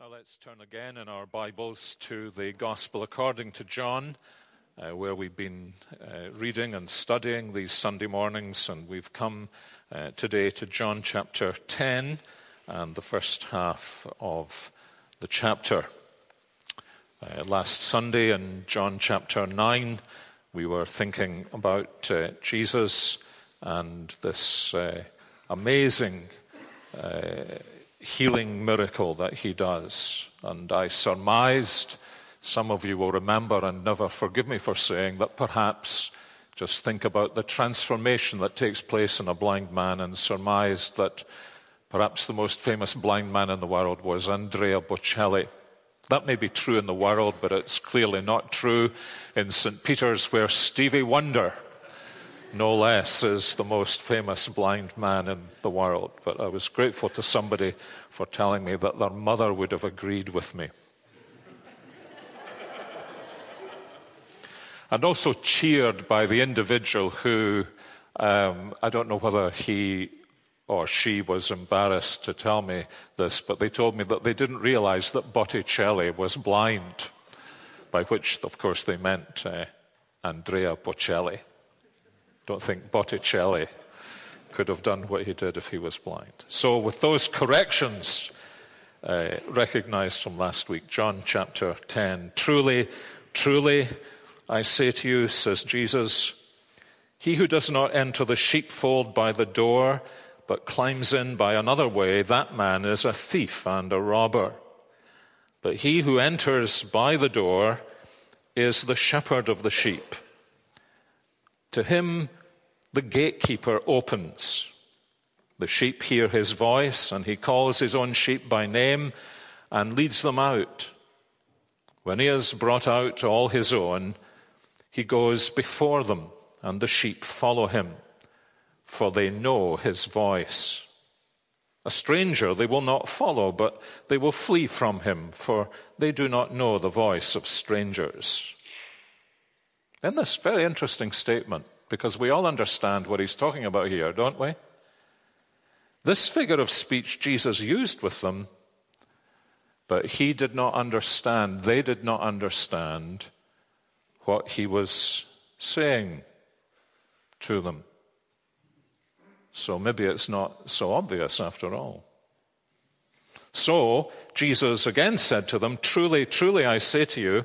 Now let's turn again in our Bibles to the Gospel according to John, uh, where we've been uh, reading and studying these Sunday mornings, and we've come uh, today to John chapter 10 and the first half of the chapter. Uh, last Sunday in John chapter 9, we were thinking about uh, Jesus and this uh, amazing healing miracle that he does. And I surmised, some of you will remember and never forgive me for saying, that perhaps just think about the transformation that takes place in a blind man and surmised that perhaps the most famous blind man in the world was Andrea Bocelli. That may be true in the world, but it's clearly not true in St. Peter's, where Stevie Wonder no less is the most famous blind man in the world. But I was grateful to somebody for telling me that their mother would have agreed with me. and also cheered by the individual who, um, I don't know whether he or she was embarrassed to tell me this, but they told me that they didn't realize that Botticelli was blind, by which, of course, they meant uh, Andrea Bocelli. Don't think Botticelli could have done what he did if he was blind. So, with those corrections uh, recognized from last week, John chapter 10 Truly, truly, I say to you, says Jesus, he who does not enter the sheepfold by the door, but climbs in by another way, that man is a thief and a robber. But he who enters by the door is the shepherd of the sheep. To him the gatekeeper opens. The sheep hear his voice, and he calls his own sheep by name and leads them out. When he has brought out all his own, he goes before them, and the sheep follow him, for they know his voice. A stranger they will not follow, but they will flee from him, for they do not know the voice of strangers. In this very interesting statement, because we all understand what he's talking about here, don't we? This figure of speech Jesus used with them, but he did not understand, they did not understand what he was saying to them. So maybe it's not so obvious after all. So Jesus again said to them, Truly, truly, I say to you,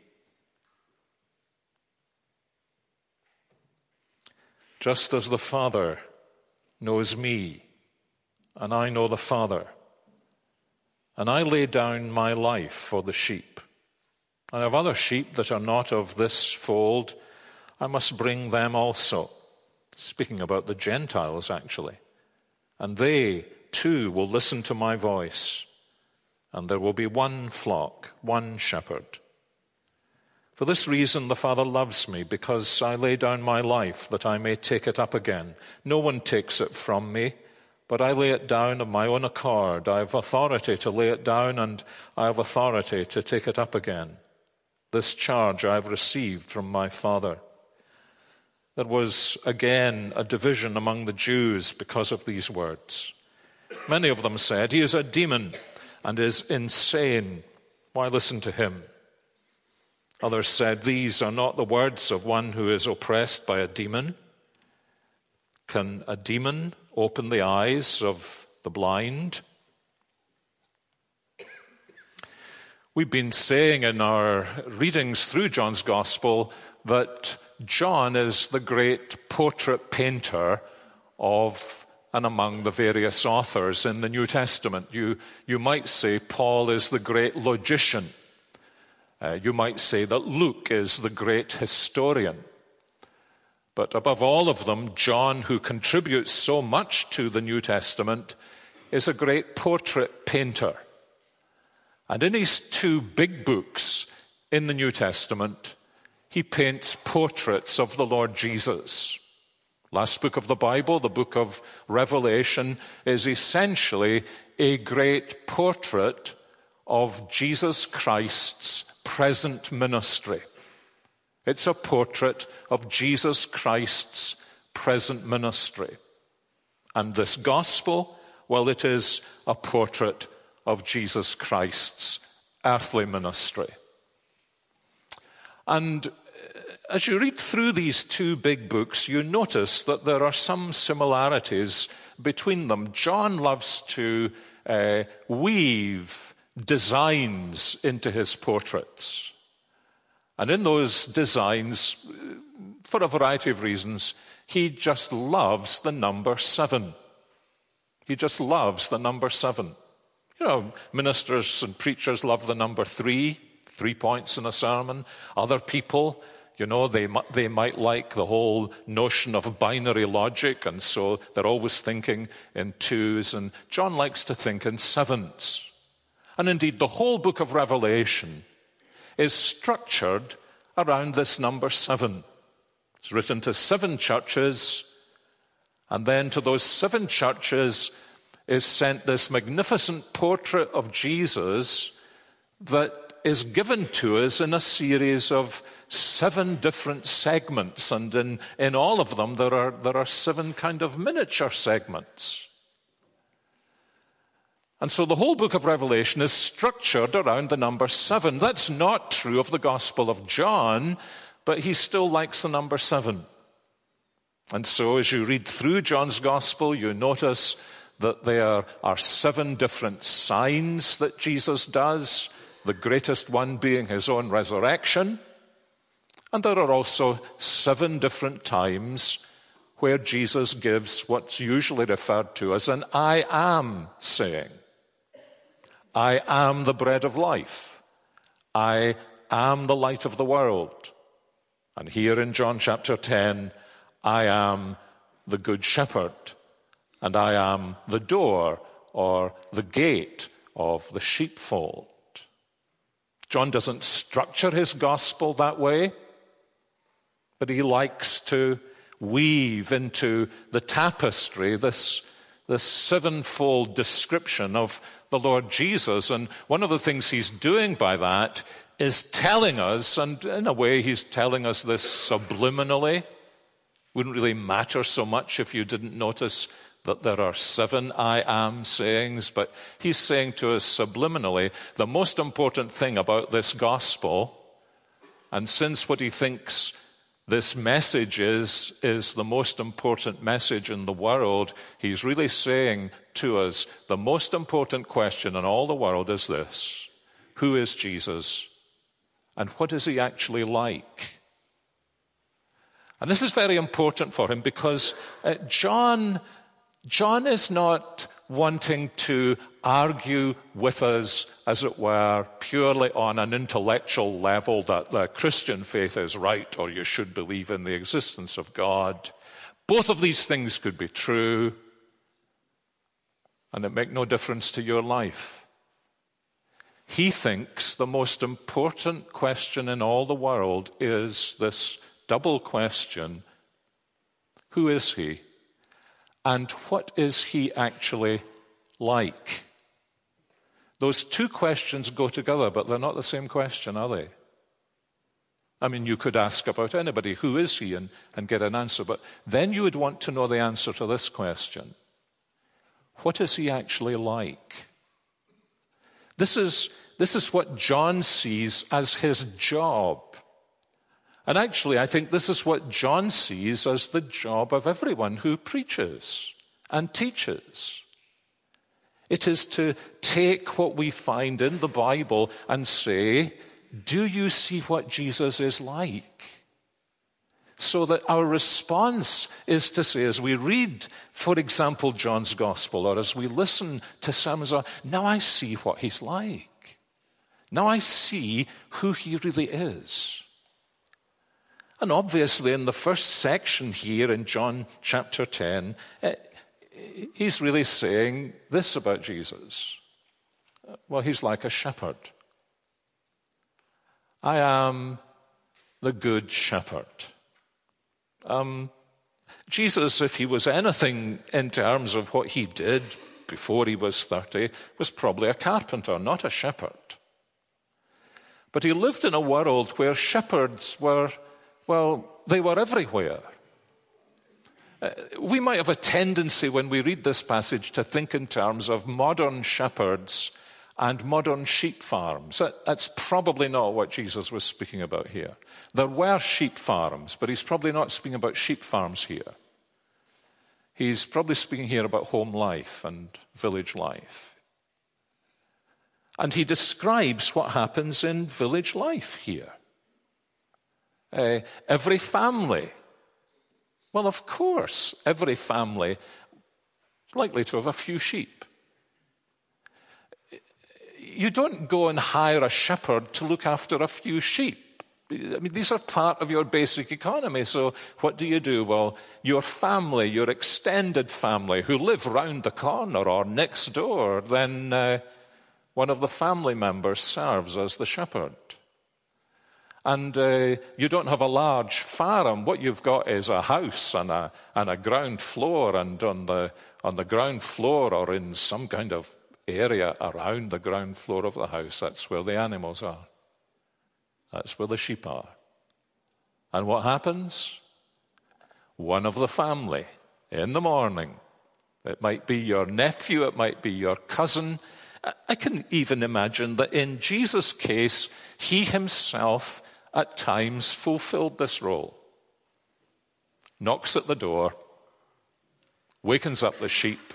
Just as the Father knows me, and I know the Father. And I lay down my life for the sheep. And of other sheep that are not of this fold. I must bring them also. Speaking about the Gentiles, actually. And they, too, will listen to my voice. And there will be one flock, one shepherd. For this reason, the Father loves me, because I lay down my life that I may take it up again. No one takes it from me, but I lay it down of my own accord. I have authority to lay it down, and I have authority to take it up again. This charge I have received from my Father. There was again a division among the Jews because of these words. Many of them said, He is a demon and is insane. Why listen to him? Others said, These are not the words of one who is oppressed by a demon. Can a demon open the eyes of the blind? We've been saying in our readings through John's Gospel that John is the great portrait painter of and among the various authors in the New Testament. You, you might say Paul is the great logician. Uh, you might say that Luke is the great historian. But above all of them, John, who contributes so much to the New Testament, is a great portrait painter. And in his two big books in the New Testament, he paints portraits of the Lord Jesus. Last book of the Bible, the book of Revelation, is essentially a great portrait of Jesus Christ's present ministry. It's a portrait of Jesus Christ's present ministry. And this gospel, well, it is a portrait of Jesus Christ's earthly ministry. And uh, as you read through these two big books, you notice that there are some similarities between them. John loves to uh, weave designs into his portraits. And in those designs, for a variety of reasons, he just loves the number seven. He just loves the number seven. You know, ministers and preachers love the number three, three points in a sermon. Other people, you know, they, they might like the whole notion of binary logic, and so they're always thinking in twos. And John likes to think in sevens. And indeed, the whole book of Revelation is structured around this number seven. It's written to seven churches, and then to those seven churches is sent this magnificent portrait of Jesus that is given to us in a series of seven different segments, and in, in all of them there are, there are seven kind of miniature segments. And so the whole book of Revelation is structured around the number seven. That's not true of the Gospel of John, but he still likes the number seven. And so as you read through John's Gospel, you notice that there are seven different signs that Jesus does, the greatest one being his own resurrection. And there are also seven different times where Jesus gives what's usually referred to as an I am saying. I am the bread of life. I am the light of the world. And here in John chapter 10, I am the good shepherd, and I am the door or the gate of the sheepfold. John doesn't structure his gospel that way, but he likes to weave into the tapestry this, this sevenfold description of the Lord Jesus. And one of the things he's doing by that is telling us, and in a way, he's telling us this subliminally. Wouldn't really matter so much if you didn't notice that there are seven I am sayings, but he's saying to us subliminally the most important thing about this gospel, and since what he thinks this message is, is the most important message in the world, he's really saying to us the most important question in all the world is this Who is Jesus? And what is he actually like? And this is very important for him because uh, John, John is not wanting to argue with us, as it were, purely on an intellectual level that the Christian faith is right or you should believe in the existence of God. Both of these things could be true, and it make no difference to your life. He thinks the most important question in all the world is this double question Who is he? And what is he actually like? Those two questions go together, but they're not the same question, are they? I mean, you could ask about anybody, who is he, and, and get an answer, but then you would want to know the answer to this question What is he actually like? This is, this is what John sees as his job. And actually, I think this is what John sees as the job of everyone who preaches and teaches. It is to take what we find in the Bible and say, Do you see what Jesus is like? So that our response is to say, as we read, for example, John's Gospel, or as we listen to sermons, now I see what he's like. Now I see who he really is. And obviously, in the first section here in John chapter 10, eh, he's really saying this about Jesus. Well, he's like a shepherd. I am the good shepherd. Um, Jesus, if he was anything in terms of what he did before he was 30, was probably a carpenter, not a shepherd. But he lived in a world where shepherds were, well, they were everywhere. Uh, we might have a tendency when we read this passage to think in terms of modern shepherds and modern sheep farms. That's probably not what Jesus was speaking about here. There were sheep farms, but he's probably not speaking about sheep farms here. He's probably speaking here about home life and village life. And he describes what happens in village life here. Uh, every family, well, of course, every family is likely to have a few sheep you don't go and hire a shepherd to look after a few sheep. I mean, these are part of your basic economy. So, what do you do? Well, your family, your extended family who live round the corner or next door, then uh, one of the family members serves as the shepherd. And uh, you don't have a large farm. What you've got is a house and a, and a ground floor, and on the, on the ground floor or in some kind of area around the ground floor of the house, that's where the animals are. That's where the sheep are. And what happens? One of the family in the morning, it might be your nephew, it might be your cousin. I can even imagine that in Jesus' case, he himself at times fulfilled this role. Knocks at the door, wakens up the sheep,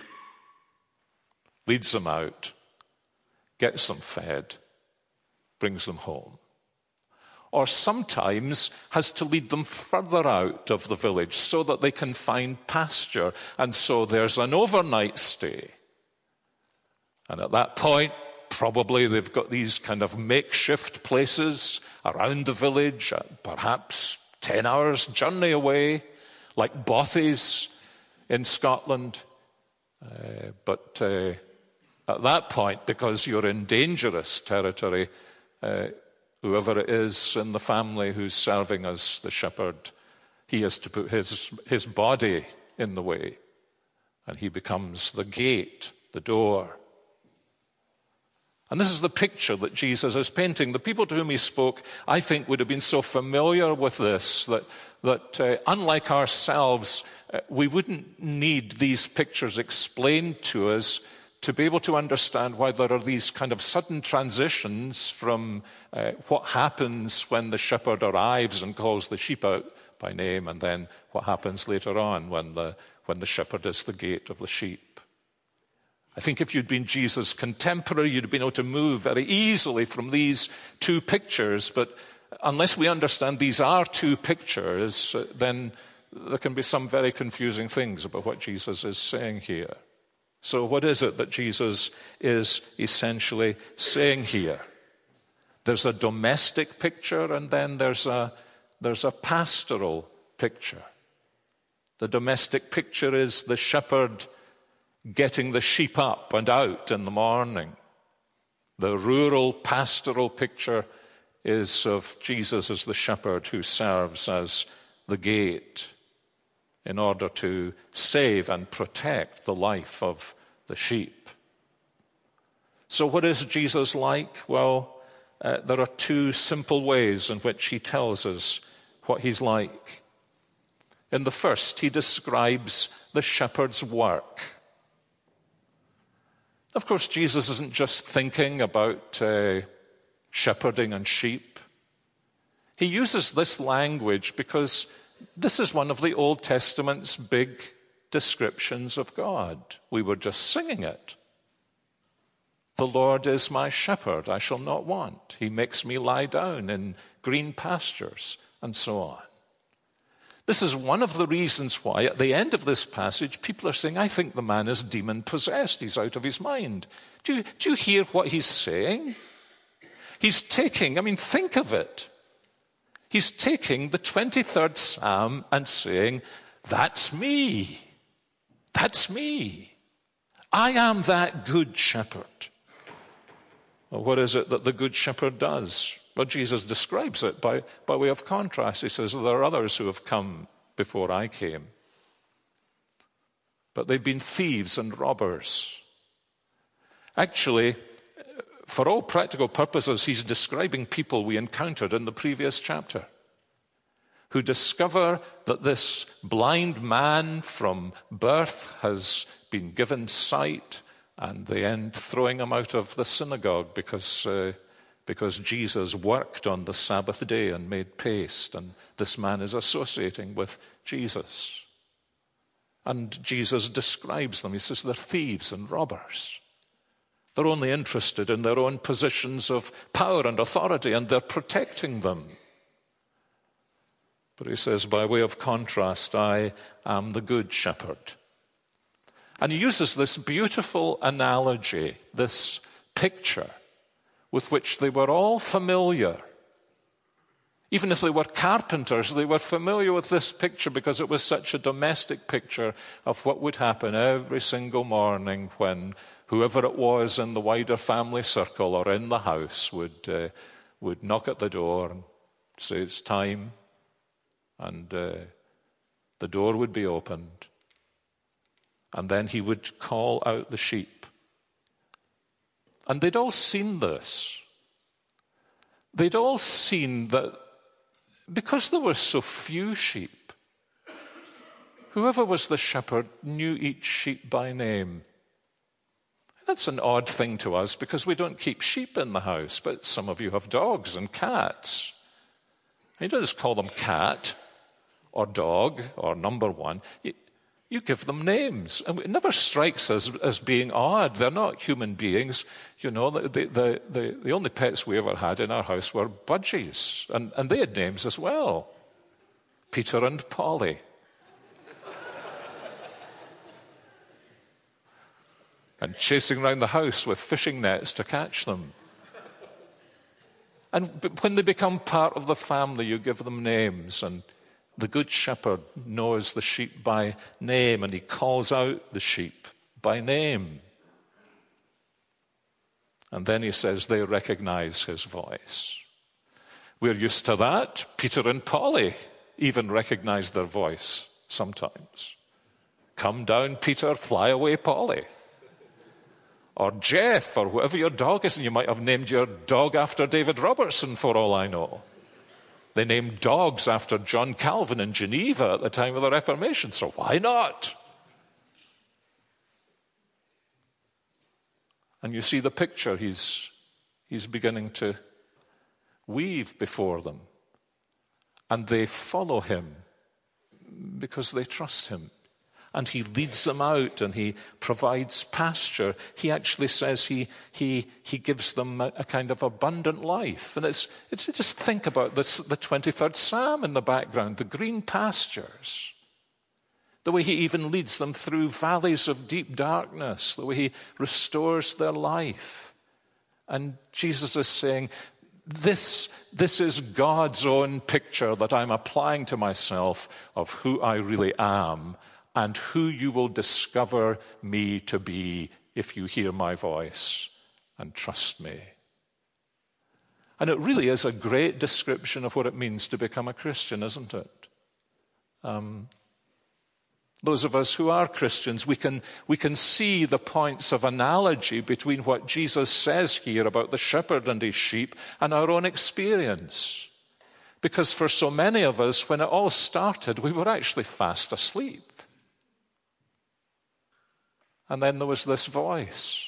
leads them out, gets them fed, brings them home. Or sometimes has to lead them further out of the village so that they can find pasture. And so there's an overnight stay. And at that point, probably they've got these kind of makeshift places around the village, perhaps 10 hours' journey away, like Bothies in Scotland. Uh, but uh, at that point, because you're in dangerous territory, uh, whoever it is in the family who's serving as the shepherd, he has to put his, his body in the way. And he becomes the gate, the door. And this is the picture that Jesus is painting. The people to whom he spoke, I think, would have been so familiar with this that, that uh, unlike ourselves, uh, we wouldn't need these pictures explained to us to be able to understand why there are these kind of sudden transitions from uh, what happens when the shepherd arrives and calls the sheep out by name, and then what happens later on when the, when the shepherd is the gate of the sheep. I think if you'd been Jesus' contemporary, you'd have been able to move very easily from these two pictures, but unless we understand these are two pictures, uh, then there can be some very confusing things about what Jesus is saying here. So, what is it that Jesus is essentially saying here? There's a domestic picture and then there's a, there's a pastoral picture. The domestic picture is the shepherd getting the sheep up and out in the morning. The rural pastoral picture is of Jesus as the shepherd who serves as the gate in order to save and protect the life of the sheep. So, what is Jesus like? Well, uh, there are two simple ways in which he tells us what he's like. In the first, he describes the shepherd's work. Of course, Jesus isn't just thinking about uh, shepherding and sheep. He uses this language because this is one of the Old Testament's big descriptions of God. We were just singing it. The Lord is my shepherd, I shall not want. He makes me lie down in green pastures, and so on. This is one of the reasons why, at the end of this passage, people are saying, I think the man is demon possessed. He's out of his mind. Do you, do you hear what he's saying? He's taking, I mean, think of it. He's taking the 23rd Psalm and saying, That's me. That's me. I am that good shepherd. Well, what is it that the good shepherd does? Well, Jesus describes it by, by way of contrast. He says, There are others who have come before I came, but they've been thieves and robbers. Actually, for all practical purposes, he's describing people we encountered in the previous chapter who discover that this blind man from birth has been given sight, and they end throwing him out of the synagogue because, uh, because Jesus worked on the Sabbath day and made paste, and this man is associating with Jesus. And Jesus describes them. He says they're thieves and robbers. They're only interested in their own positions of power and authority, and they're protecting them. But he says, by way of contrast, I am the good shepherd. And he uses this beautiful analogy, this picture, with which they were all familiar. Even if they were carpenters, they were familiar with this picture because it was such a domestic picture of what would happen every single morning when whoever it was in the wider family circle or in the house would, uh, would knock at the door and say, It's time. And uh, the door would be opened. And then he would call out the sheep. And they'd all seen this. They'd all seen that because there were so few sheep, whoever was the shepherd knew each sheep by name. That's an odd thing to us because we don't keep sheep in the house, but some of you have dogs and cats. You doesn't just call them cat or dog or number one. You, give them names. And it never strikes us as being odd. They're not human beings. You know, the, the, the, the only pets we ever had in our house were budgies, and, and they had names as well Peter and Polly. and chasing around the house with fishing nets to catch them. And when they become part of the family, you give them names. And the good shepherd knows the sheep by name and he calls out the sheep by name. And then he says they recognize his voice. We're used to that. Peter and Polly even recognize their voice sometimes. Come down, Peter, fly away, Polly or Jeff, or whatever your dog is, and you might have named your dog after David Robertson, for all I know. They named dogs after John Calvin in Geneva at the time of the Reformation, so why not? And you see the picture he's, he's beginning to weave before them. And they follow him because they trust him and he leads them out and he provides pasture. He actually says he, he, he gives them a, a kind of abundant life. And it's, it's just think about this, the 23rd Psalm in the background, the green pastures. The way he even leads them through valleys of deep darkness, the way he restores their life. And Jesus is saying, this, this is God's own picture that I'm applying to myself of who I really am and who you will discover me to be if you hear my voice and trust me. And it really is a great description of what it means to become a Christian, isn't it? Um, those of us who are Christians, we can, we can see the points of analogy between what Jesus says here about the shepherd and his sheep and our own experience. Because for so many of us, when it all started, we were actually fast asleep. And then there was this voice.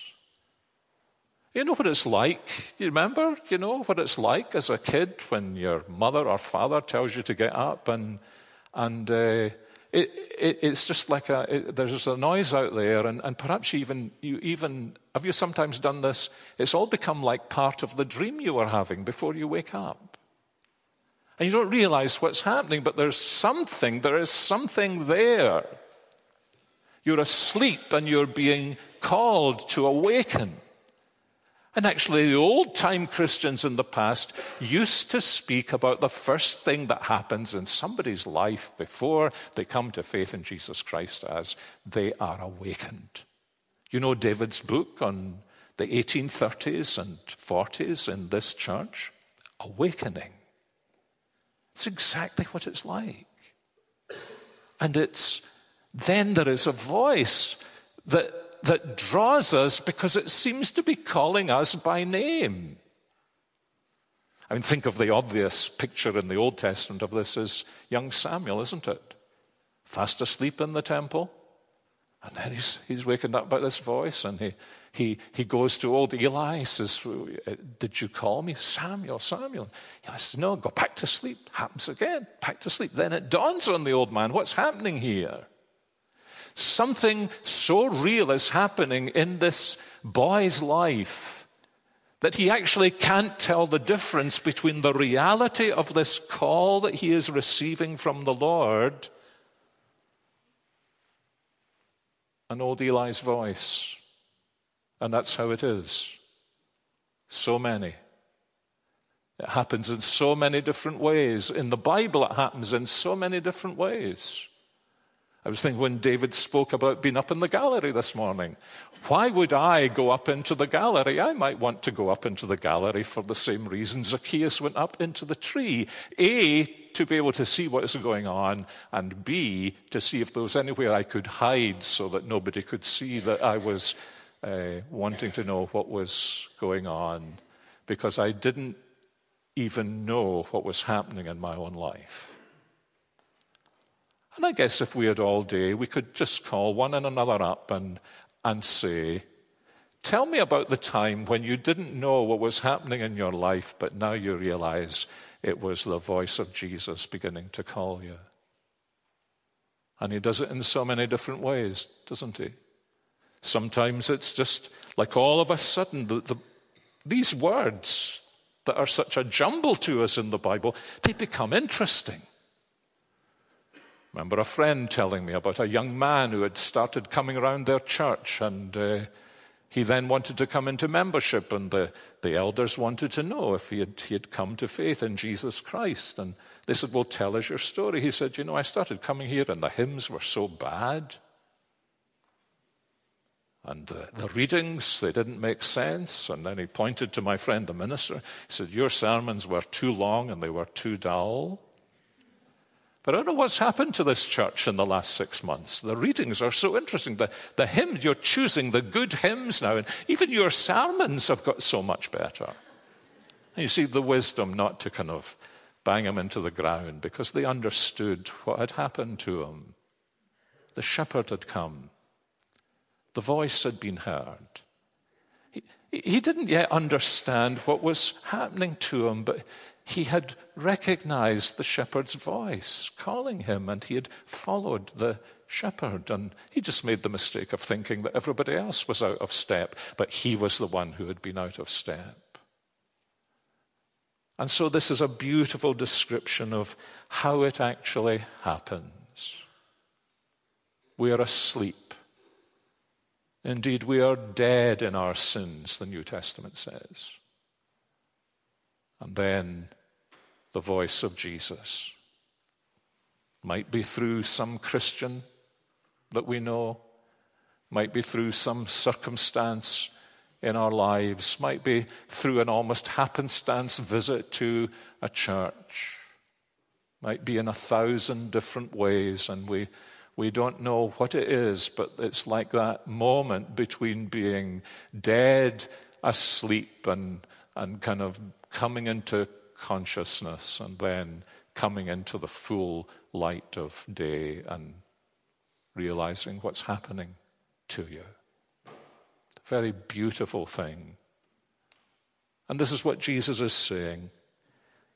You know what it's like? You remember, you know, what it's like as a kid when your mother or father tells you to get up and, and uh, it, it, it's just like a, it, there's a noise out there, and, and perhaps even, you even, have you sometimes done this? It's all become like part of the dream you were having before you wake up. And you don't realize what's happening, but there's something, there is something there. You're asleep and you're being called to awaken. And actually, the old time Christians in the past used to speak about the first thing that happens in somebody's life before they come to faith in Jesus Christ as they are awakened. You know David's book on the 1830s and 40s in this church? Awakening. It's exactly what it's like. And it's then there is a voice that that draws us because it seems to be calling us by name. I mean, think of the obvious picture in the Old Testament of this as young Samuel, isn't it? Fast asleep in the temple. And then he's, he's wakened up by this voice and he, he, he goes to old Eli, He says, uh, Did you call me? Samuel, Samuel. He says, No, go back to sleep. Happens again, back to sleep. Then it dawns on the old man, What's happening here? Something so real is happening in this boy's life that he actually can't tell the difference between the reality of this call that he is receiving from the Lord and old Eli's voice. And that's how it is. So many. It happens in so many different ways. In the Bible, it happens in so many different ways. I was thinking when David spoke about being up in the gallery this morning. Why would I go up into the gallery? I might want to go up into the gallery for the same reason Zacchaeus went up into the tree. A, to be able to see what is going on, and B, to see if there was anywhere I could hide so that nobody could see that I was uh, wanting to know what was going on, because I didn't even know what was happening in my own life. And I guess if we had all day, we could just call one and another up and, and say, Tell me about the time when you didn't know what was happening in your life, but now you realize it was the voice of Jesus beginning to call you. And he does it in so many different ways, doesn't he? Sometimes it's just like all of a sudden, the, the, these words that are such a jumble to us in the Bible, they become interesting remember a friend telling me about a young man who had started coming around their church and uh, he then wanted to come into membership and the, the elders wanted to know if he had, he had come to faith in Jesus Christ. And they said, well, tell us your story. He said, you know, I started coming here and the hymns were so bad. And the, the readings, they didn't make sense. And then he pointed to my friend, the minister. He said, Your sermons were too long and they were too dull. But I don't know what's happened to this church in the last six months. The readings are so interesting. The, the hymns, you're choosing the good hymns now, and even your sermons have got so much better. And you see the wisdom not to kind of bang them into the ground because they understood what had happened to them. The shepherd had come, the voice had been heard. He, he didn't yet understand what was happening to him, but he had recognized the shepherd's voice calling him and he had followed the shepherd. And he just made the mistake of thinking that everybody else was out of step, but he was the one who had been out of step. And so, this is a beautiful description of how it actually happens. We are asleep. Indeed, we are dead in our sins, the New Testament says. And then the voice of Jesus. Might be through some Christian that we know, might be through some circumstance in our lives, might be through an almost happenstance visit to a church, might be in a thousand different ways, and we, we don't know what it is, but it's like that moment between being dead, asleep, and, and kind of coming into consciousness and then coming into the full light of day and realizing what's happening to you. Very beautiful thing. And this is what Jesus is saying.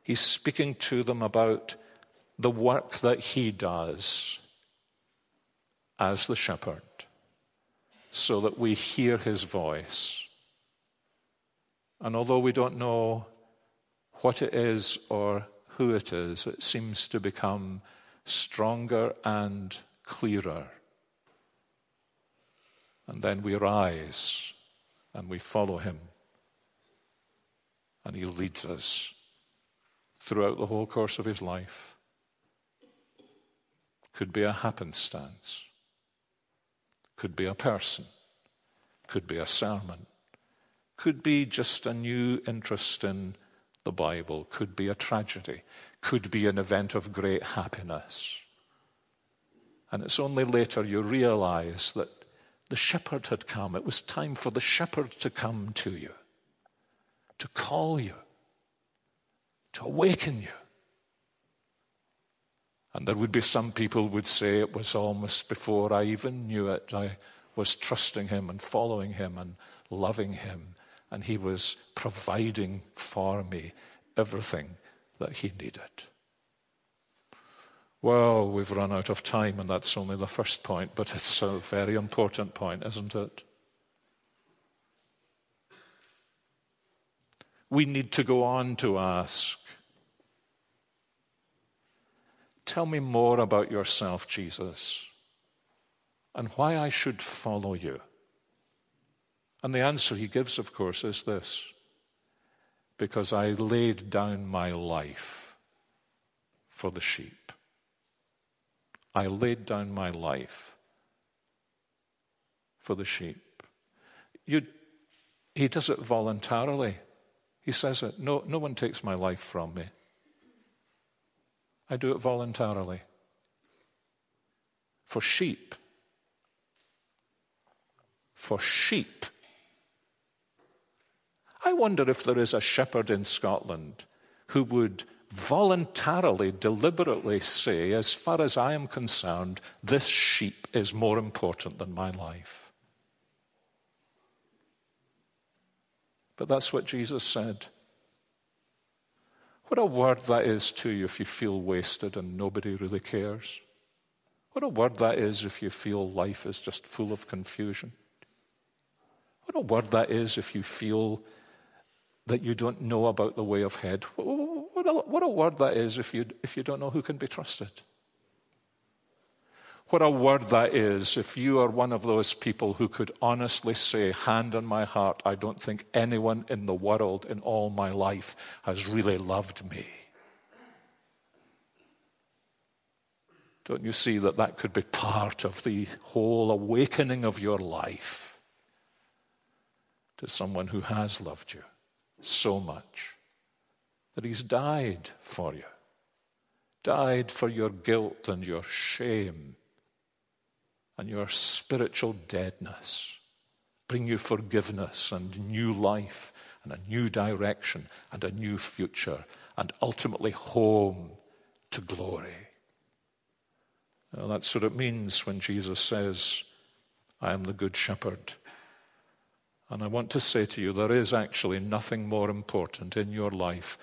He's speaking to them about the work that he does as the shepherd so that we hear his voice. And although we don't know what it is or who it is, it seems to become stronger and clearer. And then we rise and we follow him. And he leads us throughout the whole course of his life. Could be a happenstance could be a person, could be a sermon, could be just a new interest in the Bible, could be a tragedy, could be an event of great happiness. And it's only later you realize that the shepherd had come. It was time for the shepherd to come to you, to call you, to awaken you. And there would be some people would say it was almost before I even knew it. I was trusting him and following him and loving him. And he was providing for me everything that he needed. Well, we've run out of time, and that's only the first point, but it's a very important point, isn't it? We need to go on to ask Tell me more about yourself, Jesus, and why I should follow you. And the answer he gives, of course, is this because I laid down my life for the sheep. I laid down my life for the sheep. You, he does it voluntarily. He says it. No, no one takes my life from me. I do it voluntarily. For sheep. For sheep. I wonder if there is a shepherd in Scotland who would voluntarily, deliberately say, as far as I am concerned, this sheep is more important than my life. But that's what Jesus said. What a word that is to you if you feel wasted and nobody really cares. What a word that is if you feel life is just full of confusion. What a word that is if you feel that you don't know about the way of head. What a, what a word that is if you, if you don't know who can be trusted. What a word that is if you are one of those people who could honestly say, hand on my heart, I don't think anyone in the world in all my life has really loved me. Don't you see that that could be part of the whole awakening of your life to someone who has loved you so much that he's died for you, died for your guilt and your shame and your spiritual deadness. Bring you forgiveness and new life and a new direction and a new future and ultimately home to glory. Well, that's what it means when Jesus says, I am the good shepherd. And I want to say to you, there is actually nothing more important in your life.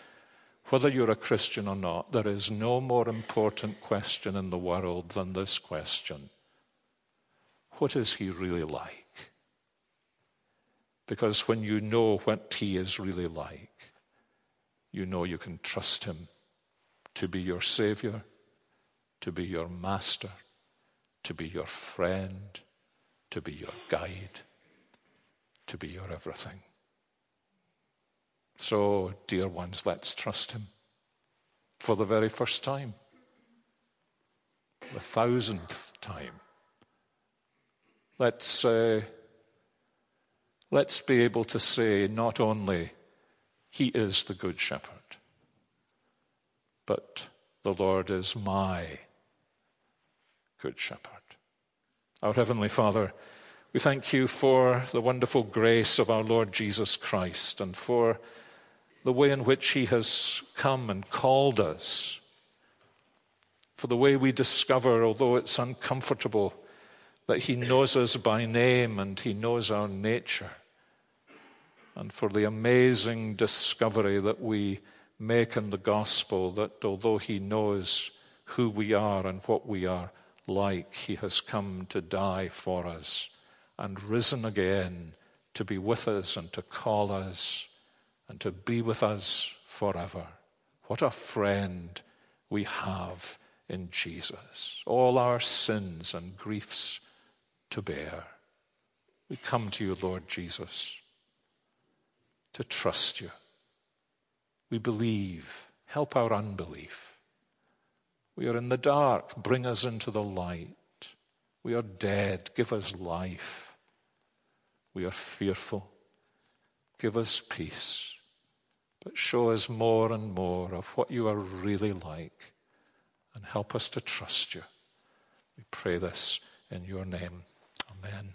Whether you're a Christian or not, there is no more important question in the world than this question what is he really like? Because when you know what he is really like, you know you can trust him to be your Savior, to be your Master, to be your friend, to be your guide, to be your everything. So, dear ones, let's trust him for the very first time, the thousandth time. Let's, uh, let's be able to say not only He is the Good Shepherd, but the Lord is my Good Shepherd. Our Heavenly Father, we thank you for the wonderful grace of our Lord Jesus Christ and for the way in which He has come and called us, for the way we discover, although it's uncomfortable, that He knows us by name and He knows our nature. And for the amazing discovery that we make in the gospel that although He knows who we are and what we are like he has come to die for us and risen again to be with us and to call us and to be with us forever. What a friend we have in Jesus. All our sins and griefs to bear. We come to you, Lord Jesus, to trust you. We believe. Help our unbelief. We are in the dark. Bring us into the light. We are dead. Give us life. We are fearful. Give us peace. But show us more and more of what you are really like and help us to trust you. We pray this in your name. Amen.